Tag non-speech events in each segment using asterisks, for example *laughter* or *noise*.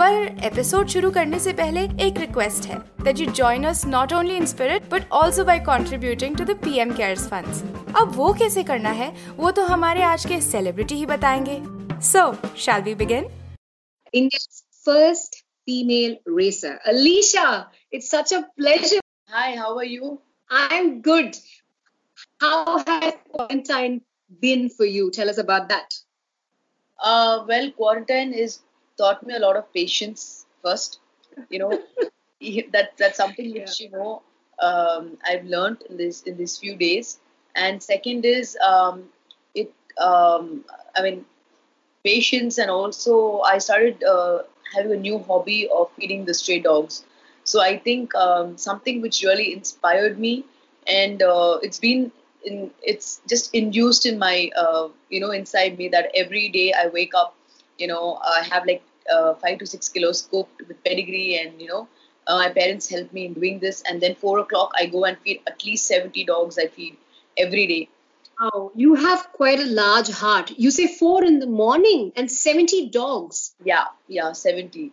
पर एपिसोड शुरू करने से पहले एक रिक्वेस्ट है that you join us not only in spirit but also by contributing to the PM CARES funds अब वो कैसे करना है वो तो हमारे आज के सेलिब्रिटी ही बताएँगे। So shall we begin India first female racer Alisha it's such a pleasure hi how are you I am good how has quarantine been for you tell us about that Uh, well, quarantine is taught me a lot of patience. First, you know, *laughs* that that's something which you know um, I've learned in this in these few days. And second is um, it. Um, I mean, patience, and also I started uh, having a new hobby of feeding the stray dogs. So I think um, something which really inspired me, and uh, it's been in, it's just induced in my uh, you know inside me that every day I wake up, you know, I have like uh, five to six kilos cooked with pedigree, and you know, uh, my parents help me in doing this, and then four o'clock I go and feed at least seventy dogs. I feed every day. Oh, you have quite a large heart. You say four in the morning and 70 dogs. Yeah, yeah, seventy.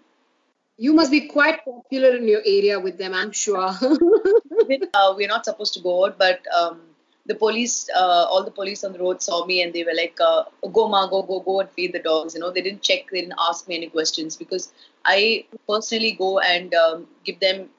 You must be quite popular in your area with them, I'm sure. *laughs* uh, we're not supposed to go out, but um, the police, uh, all the police on the road saw me and they were like, uh, "Go, ma, go, go, go and feed the dogs." You know, they didn't check, they didn't ask me any questions because I personally go and um, give them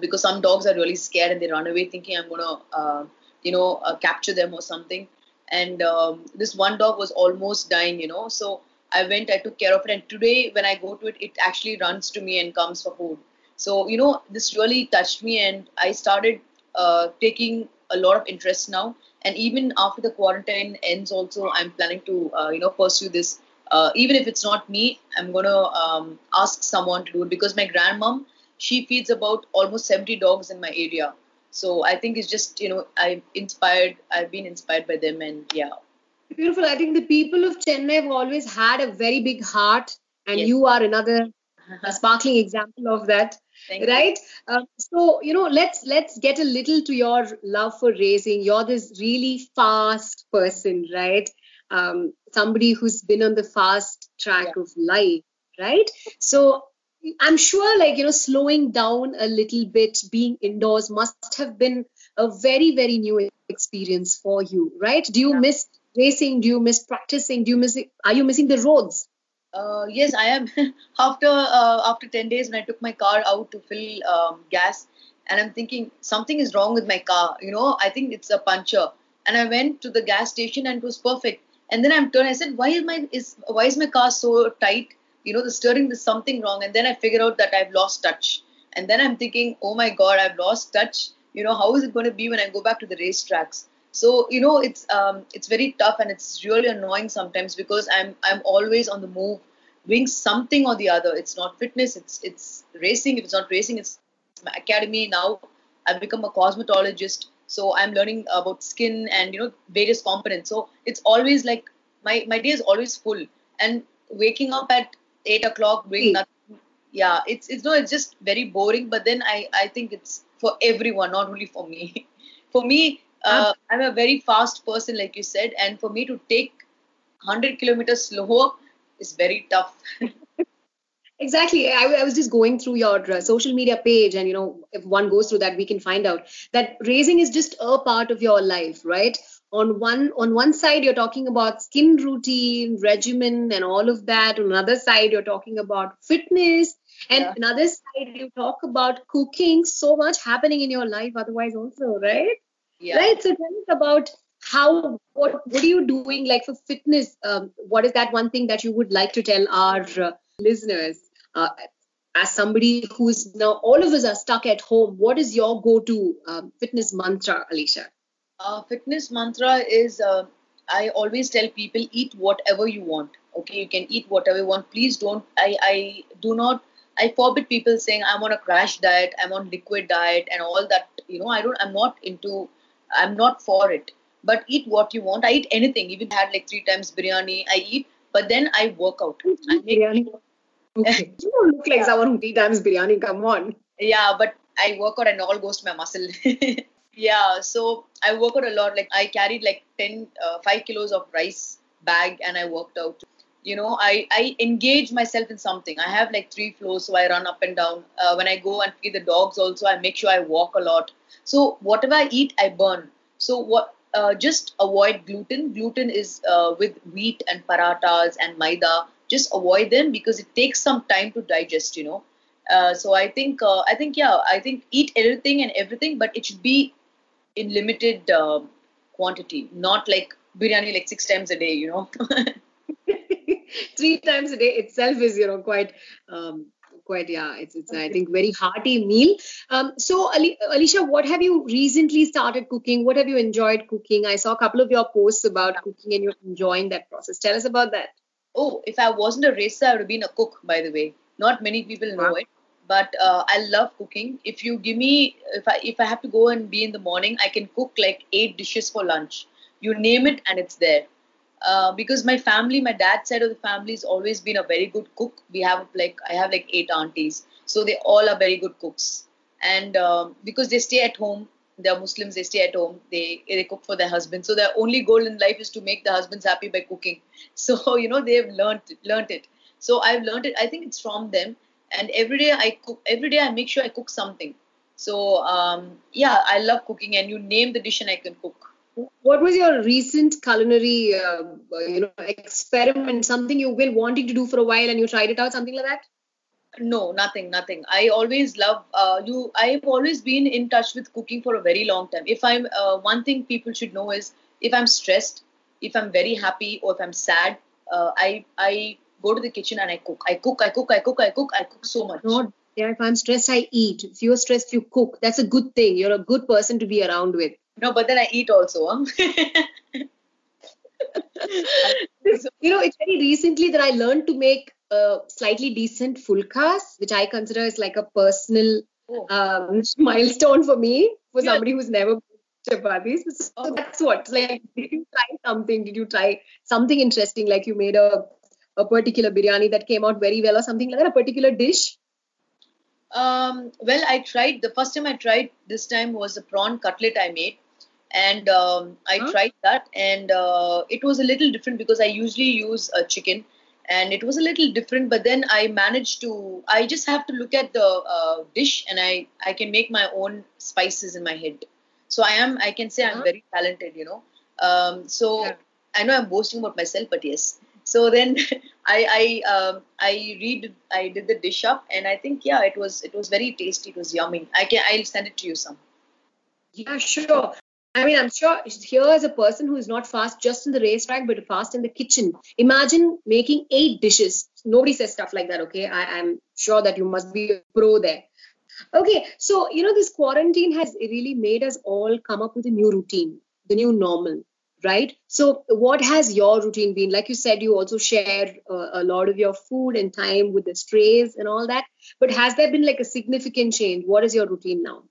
because some dogs are really scared and they run away thinking I'm gonna, uh, you know, uh, capture them or something. And um, this one dog was almost dying, you know, so I went, I took care of it, and today when I go to it, it actually runs to me and comes for food. So you know, this really touched me, and I started uh, taking a lot of interest now. And even after the quarantine ends, also I'm planning to uh, you know pursue this. Uh, even if it's not me, I'm gonna um, ask someone to do it because my grandmom she feeds about almost 70 dogs in my area. So I think it's just you know I'm inspired. I've been inspired by them, and yeah, Beautiful. I think the people of Chennai have always had a very big heart, and Yes. you are another a sparkling example of that. Thank right? Um, so you know let's let's get a little to your love for racing you're this really fast person right? Um, somebody who's been on the fast track Yeah. of life right? So i'm sure like you know slowing down a little bit being indoors must have been a very very new experience for you right? Do you Yeah. miss racing? Do you miss practicing? Do you miss are you missing the roads Uh, yes, I am. *laughs* after uh, after ten days, when I took my car out to fill um, gas, and I'm thinking something is wrong with my car. You know, I think it's a puncture. And I went to the gas station, and it was perfect. And then I'm turned. I said, why is my is why is my car so tight? You know, the steering there's something wrong. And then I figure out that I've lost touch. And then I'm thinking, oh my god, I've lost touch. You know, how is it going to be when I go back to the racetracks? So you know, it's um, it's very tough and it's really annoying sometimes because I'm I'm always on the move, doing something or the other. It's not fitness, it's it's racing. If it's not racing, it's my academy now. I've become a cosmetologist, so I'm learning about skin and you know various components. So it's always like my my day is always full and waking up at eight o'clock doing Hmm. nothing. Yeah, it's it's no, it's just very boring. But then I I think it's for everyone, not only for me. *laughs* for me, uh, I'm a very fast person, like you said, and for me to take 100 kilometers slower is very tough. Exactly. I, I was just going through your uh, social media page, and you know, if one goes through that, we can find out that raising is just a part of your life, right? on one on one side you're talking about skin routine regimen and all of that on another side you're talking about fitness and Yeah. another side you talk about cooking so much happening in your life otherwise also right Yeah. right so tell us about how what what are you doing like for fitness um, what is that one thing that you would like to tell our uh, listeners uh, as somebody who's now all of us are stuck at home what is your go-to um, fitness mantra Alisha Uh, fitness mantra is uh, I always tell people eat whatever you want. Okay, you can eat whatever you want. Please don't. I I do not. I forbid people saying I'm on a crash diet, I'm on liquid diet, and all that. You know, I don't. I'm not into. I'm not for it. But eat what you want. I eat anything. Even had like three times biryani. I eat, but then I work out. I make biryani okay *laughs* you don't look like someone who three times biryani come on yeah but i work out and all goes to my muscle *laughs* yeah so i work out a lot like i carried like 10 uh, 5 kilos of rice bag and i worked out you know i i engage myself in something i have like three floors so i run up and down uh, when i go and feed the dogs also i make sure i walk a lot so whatever i eat i burn so what uh, just avoid gluten gluten is uh, with wheat and paratas and maida just avoid them because it takes some time to digest you know uh, so I think uh, I think yeah I think eat everything and everything, but it should be in limited um quantity, not like biryani like six times a day. You know. *laughs* three times a day itself is you know quite um quite yeah it's it's i think very hearty meal um so Ali, Alisha what have you recently started cooking what have you enjoyed cooking i saw a couple of your posts about cooking and you're enjoying that process tell us about that oh, if I wasn't a racer, I would have been a cook. By the way, not many people know Wow. it, but uh, I love cooking. If you give me, if I if I have to go and be in the morning, I can cook like eight dishes for lunch. You name it, and it's there. Uh, because my family, my dad's side of the family has always been a very good cook. We have like I have like eight aunties, so they all are very good cooks. And um, because they stay at home, they're Muslims. They stay at home. They they cook for their husbands. So their only goal in life is to make the husbands happy by cooking. *laughs* So you know they've learned learned it. So I've learned it. I think it's from them. And every day I cook. Every day I make sure I cook something. So um, yeah, I love cooking. And you name the dish and I can cook. What was your recent culinary uh, you know experiment something you've been wanting to do for a while and you tried it out something like that No, nothing, nothing. I always love uh, you. I've always been in touch with cooking for a very long time. If I'm uh, one thing people should know is if I'm stressed, if I'm very happy, or if I'm sad, uh, I I go to the kitchen and I cook. I cook. I cook. I cook. I cook. I cook so much. not yeah if i'm stressed i eat if you're stressed you cook that's a good thing you're a good person to be around with No, but then I eat also. Huh? *laughs* you know, it's very recently that I learned to make a slightly decent fulkas, which I consider is like a personal Oh. um, *laughs* milestone for me, for Yeah. somebody who's never chapatis. So Oh. that's what. Like, *laughs* did you try something? Did you try something interesting? Like you made a a particular biryani that came out very well, or something like that. A particular dish. Um, well, I tried the first time I tried this time was a prawn cutlet I made, and um, I Huh? tried that, and uh, it was a little different because I usually use a chicken, and it was a little different. But then I managed to. I just have to look at the uh, dish, and I I can make my own spices in my head. So I am. I can say I'm Uh-huh. very talented. You know. Um, so Yeah. I know I'm boasting about myself, but yes. So then *laughs* I I um, I read I did the dish up and I think yeah it was it was very tasty it was yummy I can I'll send it to you some Yeah, sure. I mean, I'm sure here is a person who is not fast just in the racetrack, but fast in the kitchen. Imagine making eight dishes. Nobody says stuff like that, okay? I, I'm sure that you must be a pro there. Okay, so, you know, this quarantine has really made us all come up with a new routine, the new normal, right? So, what has your routine been? Like you said, you also share uh, a lot of your food and time with the strays and all that. But has there been like a significant change? What is your routine now?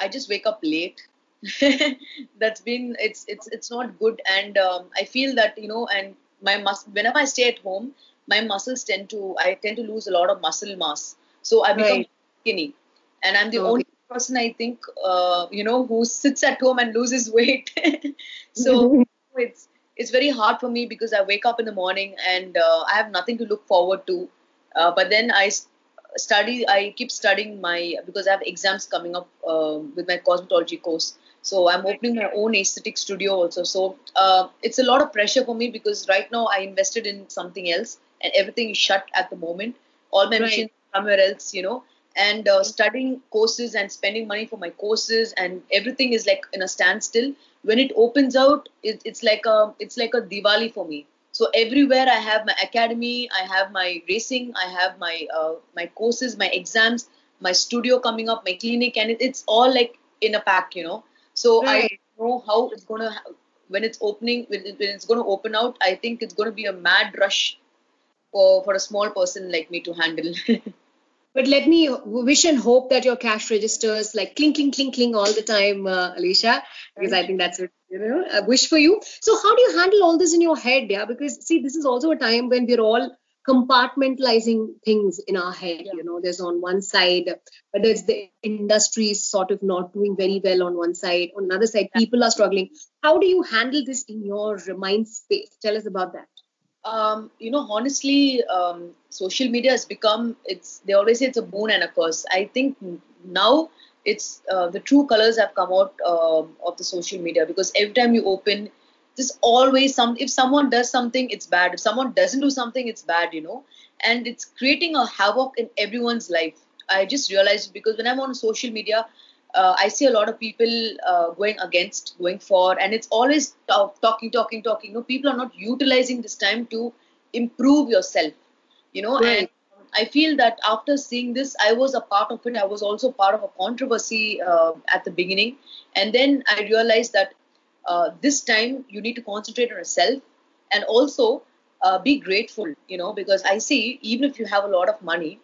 I just wake up late *laughs* that's been it's it's it's not good and um, I feel that you know and my muscle whenever I stay at home my muscles tend to I tend to lose a lot of muscle mass so I become Right. skinny and I'm the Okay. only person I think uh, you know who sits at home and loses weight *laughs* so *laughs* it's it's very hard for me because I wake up in the morning and uh, I have nothing to look forward to. Uh, but then I study. I keep studying my because I have exams coming up um with my cosmetology course. So I'm opening my own aesthetic studio also. So uh, it's a lot of pressure for me because right now I invested in something else and everything is shut at the moment. All my Right. machines somewhere else, you know. And uh, studying courses and spending money for my courses and everything is like in a standstill. When it opens out, it, it's like a it's like a Diwali for me. So everywhere I have my academy, I have my racing, I have my uh, my courses, my exams, my studio coming up, my clinic, and it, it's all like in a pack, you know. So I Right. don't know how it's gonna ha- when it's opening when, it- when it's gonna open out. I think it's gonna be a mad rush for for a small person like me to handle. *laughs* But let me wish and hope that your cash registers like clink, clink, clink, clink all the time, uh, Alisha, because I think that's what, you know, a wish for you. So, how do you handle all this in your head? Yeah, because see, this is also a time when we're all compartmentalizing things in our head. You know, there's on one side, but there's the industry is sort of not doing very well on one side. On another side, people are struggling. How do you handle this in your mind space? Tell us about that. um, you know, honestly, um, social media has become it's. They always say it's a boon and a curse. I think now it's uh, the true colors have come out um of the social media because every time you open, there's always some. If someone does something, it's bad. If someone doesn't do something, it's bad. You know, and it's creating a havoc in everyone's life. I just realized because when I'm on social media, uh, I see a lot of people uh, going against, going for, and it's always talk, talking, talking, talking. No, people are not utilizing this time to improve yourself. You know, Right. and I feel that after seeing this, I was a part of it. I was also part of a controversy uh, at the beginning, and then I realized that uh, this time you need to concentrate on yourself and also uh, be grateful. You know, because I see even if you have a lot of money,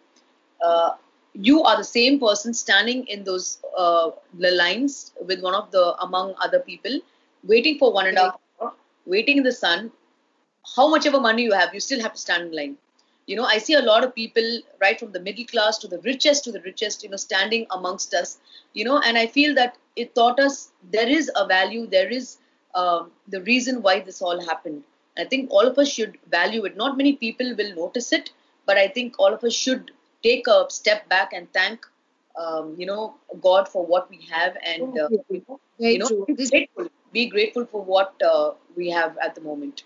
uh, you are the same person standing in those uh, the lines with one of the among other people, waiting for one and a half hour, waiting in the sun. How much ever money you have, you still have to stand in line. You know, I see a lot of people, right from the middle class to the richest to the richest, you know, standing amongst us. You know, and I feel that it taught us there is a value, there is um, the reason why this all happened. I think all of us should value it. Not many people will notice it, but I think all of us should take a step back and thank, um, you know, God for what we have, and uh, you know, Very you know, true. be grateful. Be grateful for what uh, we have at the moment.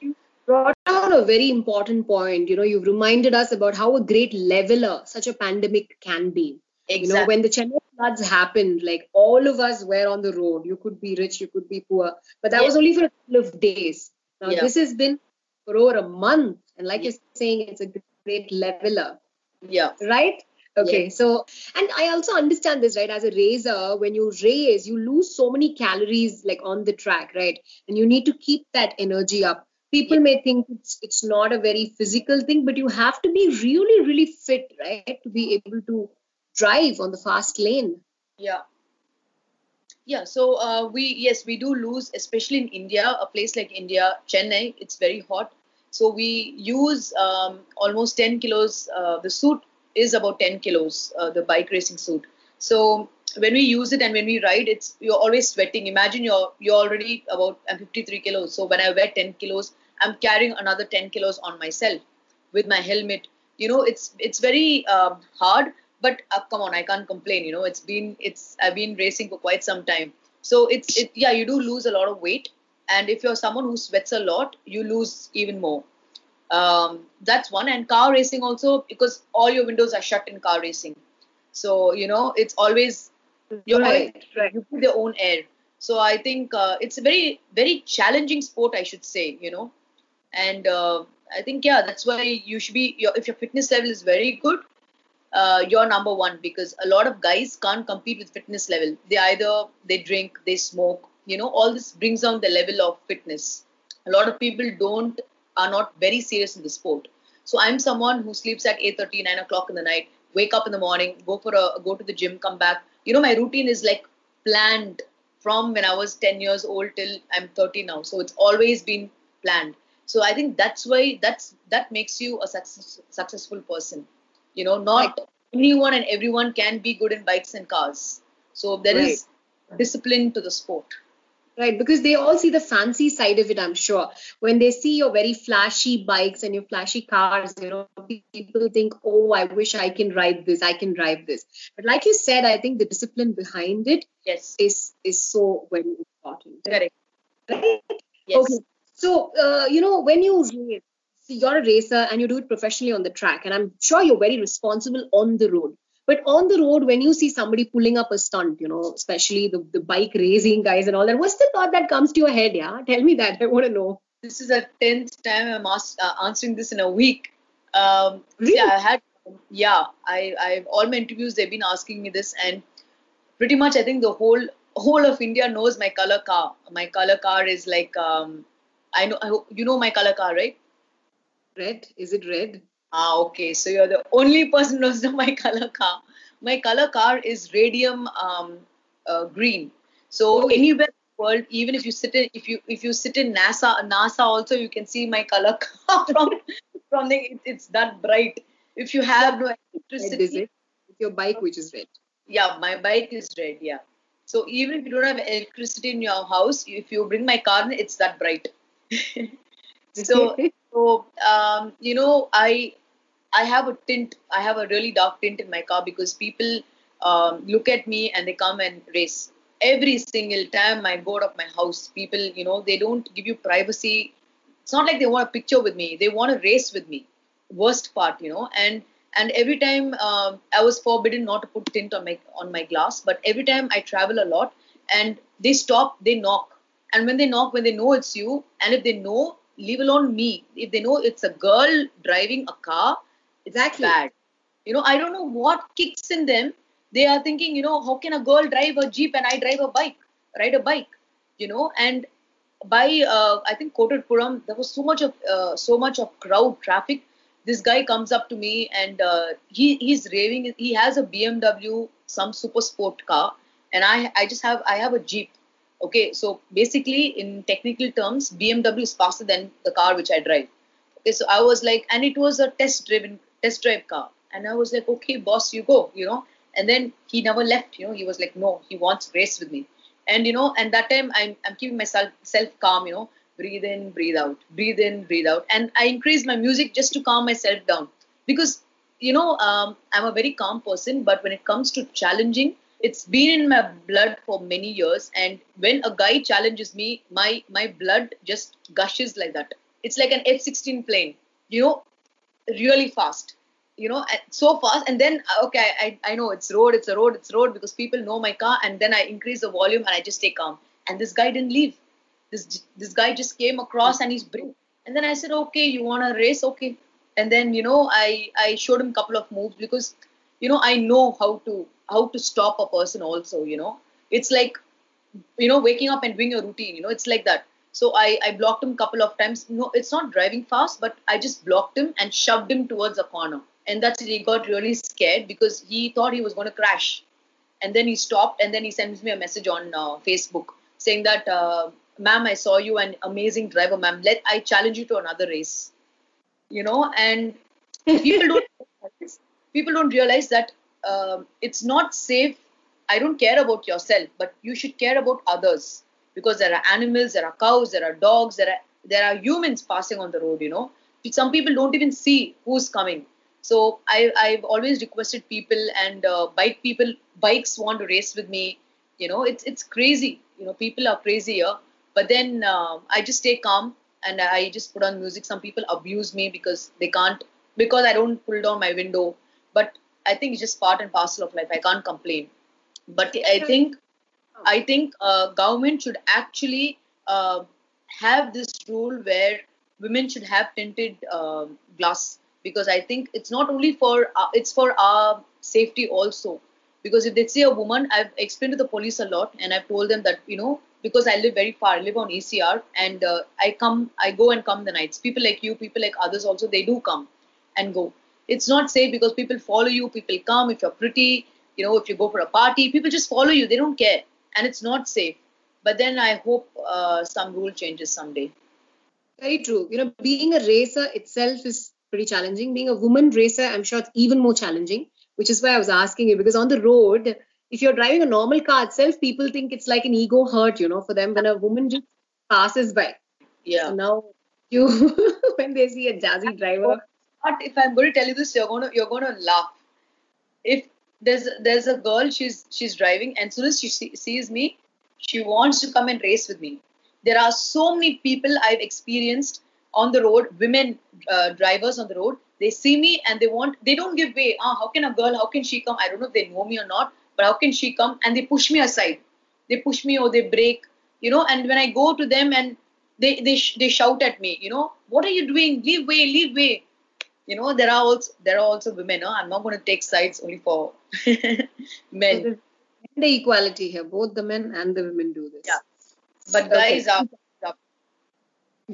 brought out a very important point. You know, you've reminded us about how a great leveler such a pandemic can be. You know, when the Chennai floods happened, like all of us were on the road. You could be rich, you could be poor, but that Yeah. was only for a couple of days. Now, Yeah. this has been for over a month. And like Yeah. you're saying, it's a great leveler, yeah, right? Okay, so, and I also understand this, right? As a racer, when you race, you lose so many calories like on the track, right? And you need to keep that energy up. People may think it's it's not a very physical thing, but you have to be really, really fit, right? To be able to drive on the fast lane. Yeah. Yeah, so uh, we yes we do lose, especially in India, a place like India, Chennai. It's very hot, so we use um, almost 10 kilos. Uh, the suit is about 10 kilos, uh, the bike racing suit. So when we use it and when we ride, it's you're always sweating. Imagine you're you're already about I'm 53 kilos. So when I wear 10 kilos, I'm carrying another 10 kilos on myself with my helmet. You know, it's it's very um, hard, but uh, come on, I can't complain. You know, it's been it's I've been racing for quite some time. So it's it yeah, you do lose a lot of weight, and if you're someone who sweats a lot, you lose even more. Um, that's one, and car racing also because all your windows are shut in car racing. So you know, it's always you're Right, right. you put your own air. So I think uh, it's a very very challenging sport, I should say. You know, and uh, I think yeah, that's why you should be. Your, if your fitness level is very good, uh, you're number one because a lot of guys can't compete with fitness level. They either they drink, they smoke. You know, all this brings down the level of fitness. A lot of people don't are not very serious in the sport. So I'm someone who sleeps at 8:30, 9 o'clock in the night, wake up in the morning, go for a go to the gym, come back. You know, my routine is like planned from when I was 10 years old till I'm 30 now. So it's always been planned. So I think that's why that's that makes you a success, successful person. You know, not anyone and everyone can be good in bikes and cars. So there is discipline to the sport. Right, because they all see the fancy side of it, I'm sure. When they see your very flashy bikes and your flashy cars, you know, people think, oh, I wish I can ride this, I can drive this. But like you said, I think the discipline behind it Yes. is is so very important. Correct. Right? Yes. Okay. So, uh, you know, when you race, you're a racer and you do it professionally on the track, and I'm sure you're very responsible on the road. But on the road, when you see somebody pulling up a stunt, you know, especially the, the bike racing guys and all that, what's the thought that comes to your head? Yeah, tell me that. *laughs* I want to know. This is the tenth time I'm ask, uh, answering this in a week. Um, Really? Yeah, I had. Yeah, I, I, all my interviews they've been asking me this, and pretty much I think the whole whole of India knows my color car. My color car is like um, I know you know my color car, right? Red? Is it red? Ah, okay. So you're the only person who knows *laughs* my color car. My color car is radium um, uh, green. So Oh. anywhere in the world, even if you sit in, if you if you sit in NASA, NASA also you can see my color *laughs* car from from the. It, it's that bright. If you have no Red is electricity, it? It's your bike which is red. yeah, my bike is red. Yeah. So even if you don't have electricity in your house, if you bring my car, it's that bright. *laughs* so so um, you know i i have a tint i have a really dark tint in my car because people um, look at me and they come and race. Every single time i go out of my house people you know they don't give you privacy. It's not like they want a picture with me. They want to race with me. Worst part you know and and every time um, i was forbidden not to put tint on my on my glass but every time i travel a lot and they stop they knock. And when they knock when they know it's you and if they know leave alone me. If they know it's a girl driving a car it's Exactly. bad. You know i don't know what kicks in them. They are thinking you know how can a girl drive a jeep and i drive a bike ride a bike? You know and by uh, i think Kotturpuram, there was so much of uh, so much of crowd traffic. This guy comes up to me and uh, he he's raving. He has a bmw some super sport car and i i just have i have a jeep okay so basically in technical terms bmw is faster than the car which i drive. Okay so i was like and it was a test driven test drive car. And i was like okay boss you go you know. And then he never left you know. He was like no he wants race with me. And you know and that time i'm, I'm keeping myself self calm you know. Breathe in breathe out breathe in breathe out. And i increased my music just to calm myself down. Because you know um, i'm a very calm person but when it comes to challenging it's been in my blood for many years and when a guy challenges me my my blood just gushes like that. It's like an f-16 plane you know really fast you know so fast and then uh, okay I, I know it's road it's a road it's road because people know my car and then i increase the volume and i just stay calm. And this guy didn't leave. This this guy just came across and he's brave. And then i said okay you want to race? Okay. And then you know i i showed him a couple of moves because you know i know how to how to stop a person also you know. It's like you know waking up and doing a routine you know it's like that. So i i blocked him a couple of times. No it's not driving fast but i just blocked him and shoved him towards a corner. And that's it he got really scared because he thought he was going to crash. And then he stopped and then he sends me a message on uh, facebook saying that uh, ma'am i saw you an amazing driver ma'am. Let i challenge you to another race. You know and people don't people don't realize that um, it's not safe. I don't care about yourself but you should care about others. Because there are animals there are cows there are dogs there are there are humans passing on the road you know. Some people don't even see who's coming. So i i've always requested people and uh, bike people bikes want to race with me. You know it's it's crazy. You know people are crazy here. But then uh, i just stay calm and i just put on music. Some people abuse me because they can't because i don't pull down my window i think it's just part and parcel of life. I can't complain. But i think i think uh, government should actually uh, have this rule where women should have tinted uh, glass because i think it's not only for uh, it's for our safety also. Because if they see a woman i've explained to the police a lot and i've told them that you know because i live very far i live on ecr and uh, i come i go and come the nights. People like you people like others also they do come and go it's not safe because people follow you people come if you're pretty you know if you go for a party people just follow you they don't care and it's not safe but then i hope uh, some rule changes someday Very true. You know, being a racer itself is pretty challenging. Being a woman racer, I'm sure it's even more challenging, which is why I was asking you because on the road, if you're driving a normal car itself, people think it's like an ego hurt, you know, for them when a woman just passes by. yeah So now you, *laughs* when they see a jazzy driver, But if I'm going to tell you this, you're gonna you're gonna laugh. If there's there's a girl, she's she's driving, and as soon as she see, sees me, she wants to come and race with me. There are so many people I've experienced on the road, women uh, drivers on the road. They see me and they want they don't give way. Ah, how can a girl? How can she come? I don't know if they know me or not, but how can she come? And they push me aside. They push me or they break, you know. And when I go to them and they they sh- they shout at me, you know, what are you doing? Leave way, leave way you know there are also there are also women no? i'm not going to take sides only for *laughs* men So the equality here. Both the men and the women do this. Yeah. but guys Okay. are,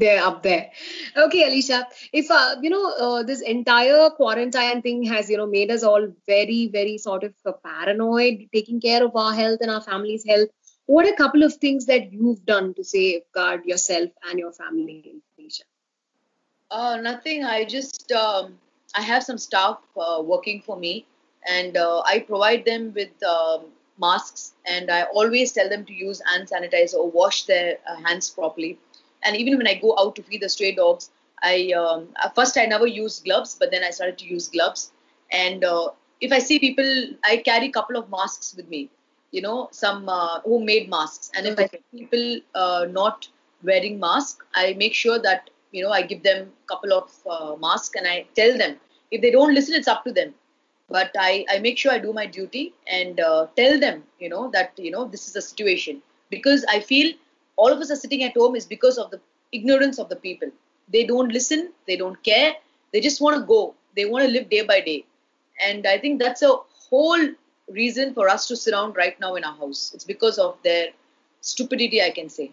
They're up there. Okay, Alisha. If uh, you know uh, this entire quarantine thing has you know made us all very very sort of uh, paranoid, taking care of our health and our family's health. What are a couple of things that you've done to safeguard yourself and your family? Uh, nothing. I just um, I have some staff uh, working for me, and uh, I provide them with um, masks, and I always tell them to use hand sanitizer or wash their uh, hands properly. And even when I go out to feed the stray dogs, I um, first I never used gloves, but then I started to use gloves. And uh, if I see people, I carry a couple of masks with me. You know, some uh, homemade masks, and if I see people uh, not wearing mask, I make sure that you know i give them a couple of uh, masks and i tell them. If they don't listen it's up to them. But i i make sure i do my duty and uh, tell them you know that you know this is the situation. Because i feel all of us are sitting at home is because of the ignorance of the people. They don't listen they don't care they just want to go. They want to live day by day. And i think that's a whole reason for us to sit down right now in our house. It's because of their stupidity i can say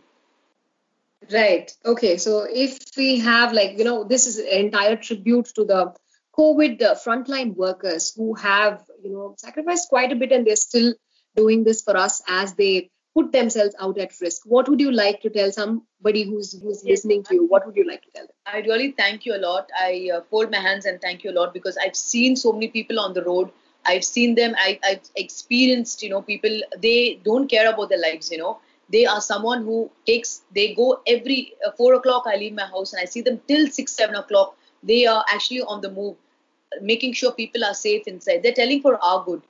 Right. Okay. So if we have like you know this is an entire tribute to the COVID uh, frontline workers who have you know sacrificed quite a bit and they're still doing this for us as they put themselves out at risk. What would you like to tell somebody who's who's listening to you? What would you like to tell them? I really thank you a lot. I uh, fold my hands and thank you a lot because I've seen so many people on the road. I've seen them. I, I've experienced, you know, people. They don't care about their lives. You know, they are someone who takes. They go every uh, four o'clock. I leave my house and I see them till six, seven o'clock. They are actually on the move, making sure people are safe inside. They're telling for our good,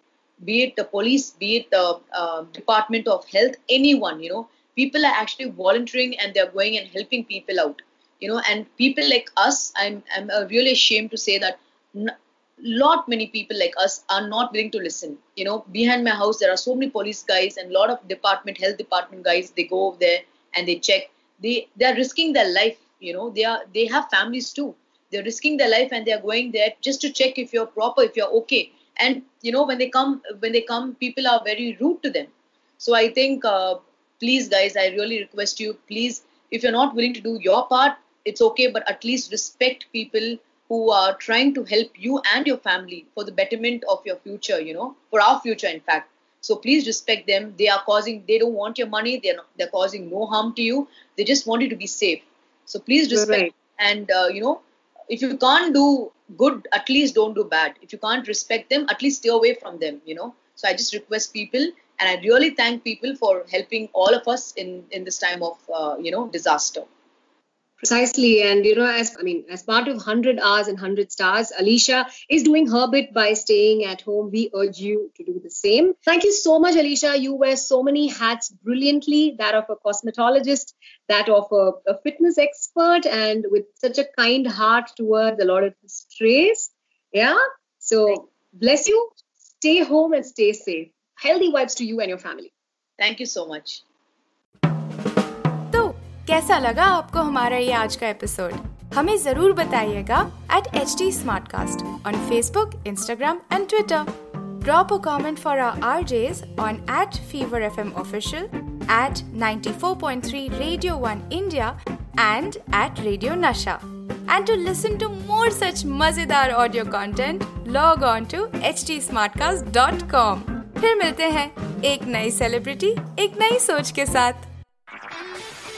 be it the police, be it the uh, Department of Health, anyone. You know, people are actually volunteering and they're going and helping people out you know and people like us i'm i'm uh, really ashamed to say that lot many people like us are not willing to listen. You know behind my house there are so many police guys and lot of department health department guys they go over there and they check. They they're risking their life you know they are they have families too. They're risking their life and they're going there just to check if you're proper if you're okay. And you know when they come when they come people are very rude to them. So i think uh, please guys i really request you please if you're not willing to do your part it's okay but at least respect people who are trying to help you and your family for the betterment of your future you know for our future in fact. So please respect them. They are causing they don't want your money. They're not, they're causing no harm to you. They just want you to be safe. So please respect Right. and uh, you know if you can't do good at least don't do bad. If you can't respect them at least stay away from them you know. So i just request people and i really thank people for helping all of us in in this time of uh, you know disaster Precisely, and you know, as I mean, as part of 100 hours and 100 stars, Alisha is doing her bit by staying at home. We urge you to do the same. Thank you so much, Alisha. You wear so many hats brilliantly that of a cosmetologist, that of a, a fitness expert, and with such a kind heart towards a lot of the strays. Yeah. So, bless you. Stay home and stay safe. Healthy vibes to you and your family. thank you so much कैसा लगा आपको हमारा ये आज का episode हमें ज़रूर बताइएगा at H D smart cast on Facebook Instagram and Twitter drop a comment for R R days on at Fever F M official at ninety four point three radio one India and at radio Nasha and to listen to more such मज़ेदार audio content log on to H D smart cast dot com फिर मिलते हैं एक नई celebrity एक नई सोच के साथ।